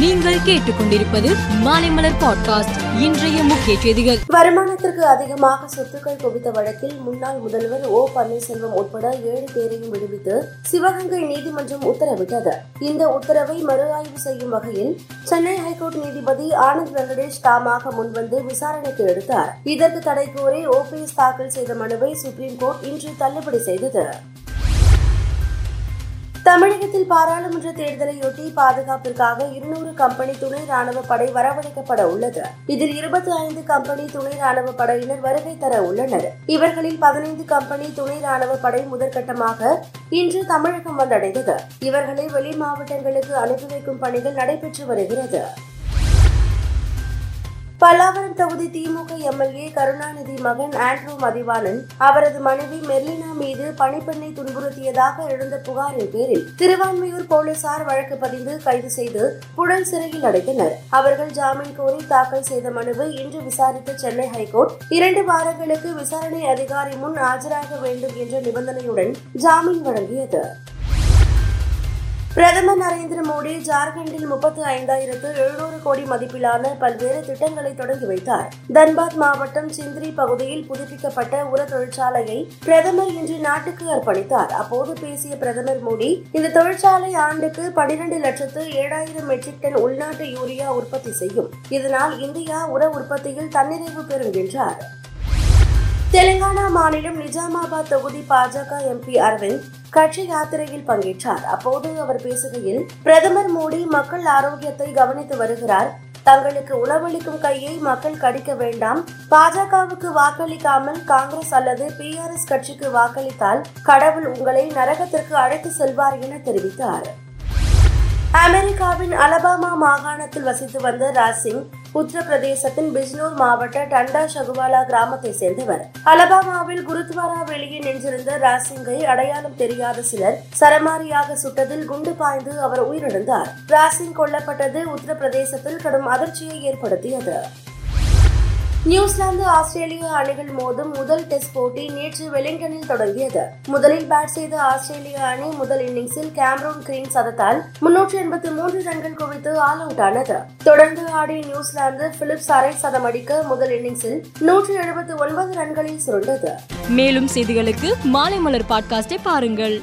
நீங்கள் கேட்டுக்கொண்டிருப்பது மாலைமலர் பாட்காஸ்ட். இன்றைய முக்கிய செய்திகள். வருமானத்திற்கு அதிகமாக சொத்துக்கள் குவித்த வழக்கில் முன்னாள் முதல்வர் ஓ பன்னீர்செல்வம் உட்பட ஏழு பேரையும் விடுவித்து சிவகங்கை நீதிமன்றம் உத்தரவிட்டது. இந்த உத்தரவை மறு ஆய்வு செய்யும் வகையில் சென்னை ஹைகோர்ட் நீதிபதி ஆனந்த் வெங்கடேஷ் தாமாக முன்வந்து விசாரணைக்கு எடுத்தார். இதற்கு தடை கோரி ஓபிஎஸ் தாக்கல் செய்த மனுவை சுப்ரீம் கோர்ட் இன்று தள்ளுபடி செய்தது. தமிழகத்தில் பாராளுமன்ற தேர்தலையொட்டி பாதுகாப்பிற்காக இருநூறு கம்பெனி துணை ராணுவ படை வரவழைக்கப்பட உள்ளது. இதில் இருபத்தி ஐந்து கம்பெனி துணை ராணுவ படையினர் வருகை தர உள்ளனர். இவர்களில் பதினைந்து கம்பெனி துணை ராணுவ படை முதற்கட்டமாக இன்று தமிழகம் வந்தடைந்தது. இவர்களை வெளி மாவட்டங்களுக்கு அனுப்பி வைக்கும் பணிகள் நடைபெற்று வருகிறது. பல்லாவரம் தொகுதி திமுக எம்எல்ஏ கருணாநிதி மகன் ஆண்ட்ரூ மதிவாணன் அவரது மனைவி மெர்லினா மீது பணிப்பெண்ணை துன்புறுத்தியதாக எழுந்த புகாரின் பேரில் திருவான்மையூர் போலீசார் வழக்கு பதிந்து கைது செய்து புழல் சிறையில் அடைத்தனர். அவர்கள் ஜாமீன் கோரி தாக்கல் செய்த மனுவை இன்று விசாரித்த சென்னை ஹைகோர்ட் இரண்டு வாரங்களுக்கு விசாரணை அதிகாரி முன் ஆஜராக வேண்டும் என்ற நிபந்தனையுடன் ஜாமீன் வழங்கியது. பிரதமர் நரேந்திர மோடி ஜார்க்கண்டில் முப்பத்தி ஐந்தாயிரத்து எழுநூறு கோடி மதிப்பிலான பல்வேறு திட்டங்களை தொடங்கி வைத்தார். தன்பாத் மாவட்டம் சிந்திரி பகுதியில் புதுப்பிக்கப்பட்ட உர தொழிற்சாலையை பிரதமர் இன்று நாட்டுக்கு அர்ப்பணித்தார். அப்போது பேசிய பிரதமர் மோடி இந்த தொழிற்சாலை ஆண்டுக்கு பனிரெண்டு லட்சத்து ஏழாயிரம் மெட்ரிக் டன் உள்நாட்டு யூரியா உற்பத்தி செய்யும். இதனால் இந்தியா உர உற்பத்தியில் தன்னிறைவு பெறும் என்றார். தெலுங்கானா மாநிலம் நிஜாமாபாத் தொகுதி பாஜக எம்பி அரவிந்த் கட்சி யாத்திரையில் பங்கேற்றார். அப்போது அவர் பேசுகையில் பிரதமர் மோடி மக்கள் ஆரோக்கியத்தை கவனித்து வருகிறார். தங்களுக்கு உணவளிக்கும் கையை மக்கள் கடிக்க வேண்டாம். பாஜகவுக்கு வாக்களிக்காமல் காங்கிரஸ் அல்லது பிஆர்எஸ் கட்சிக்கு வாக்களித்தால் கடவுள் உங்களை நரகத்திற்கு அழைத்து செல்வார் என தெரிவித்தார். அமெரிக்காவின் அலபாமா மாகாணத்தில் வசித்து வந்த ராஜ்சிங் உத்தரப்பிரதேசத்தின் பிஜ்னூர் மாவட்ட டண்டா ஷகுவாலா கிராமத்தை சேர்ந்தவர். அலபாமாவில் குருத்வாரா வெளியே நின்றிருந்த ராசிங்கை அடையாளம் தெரியாத சிலர் சரமாரியாக சுட்டதில் குண்டு பாய்ந்து அவர் உயிரிழந்தார். ராசிங் கொல்லப்பட்டது உத்தரப்பிரதேசத்தில் கடும் அதிர்ச்சியை ஏற்படுத்தியது. நியூசிலாந்து ஆஸ்திரேலிய அணிகள் மோதும் முதல் டெஸ்ட் போட்டி நேற்று வெலிங்டனில் தொடங்கியது. முதலில் பேட் செய்த ஆஸ்திரேலிய அணி முதல் இன்னிங்ஸில் கேம்ரூன் கிரீன் சதத்தால் முன்னூற்றி எண்பத்தி மூன்று ரன்கள் குவித்து ஆல் அவுட் ஆனது. தொடர்ந்து ஆடிய நியூசிலாந்து பிலிப்ஸ் அரை சதம் அடிக்க முதல் இன்னிங்ஸில் நூற்று எழுபத்தி ஒன்பது ரன்களில் சுருண்டது. மேலும் செய்திகளுக்கு மாலை மலர் பாட்காஸ்டை பாருங்கள்.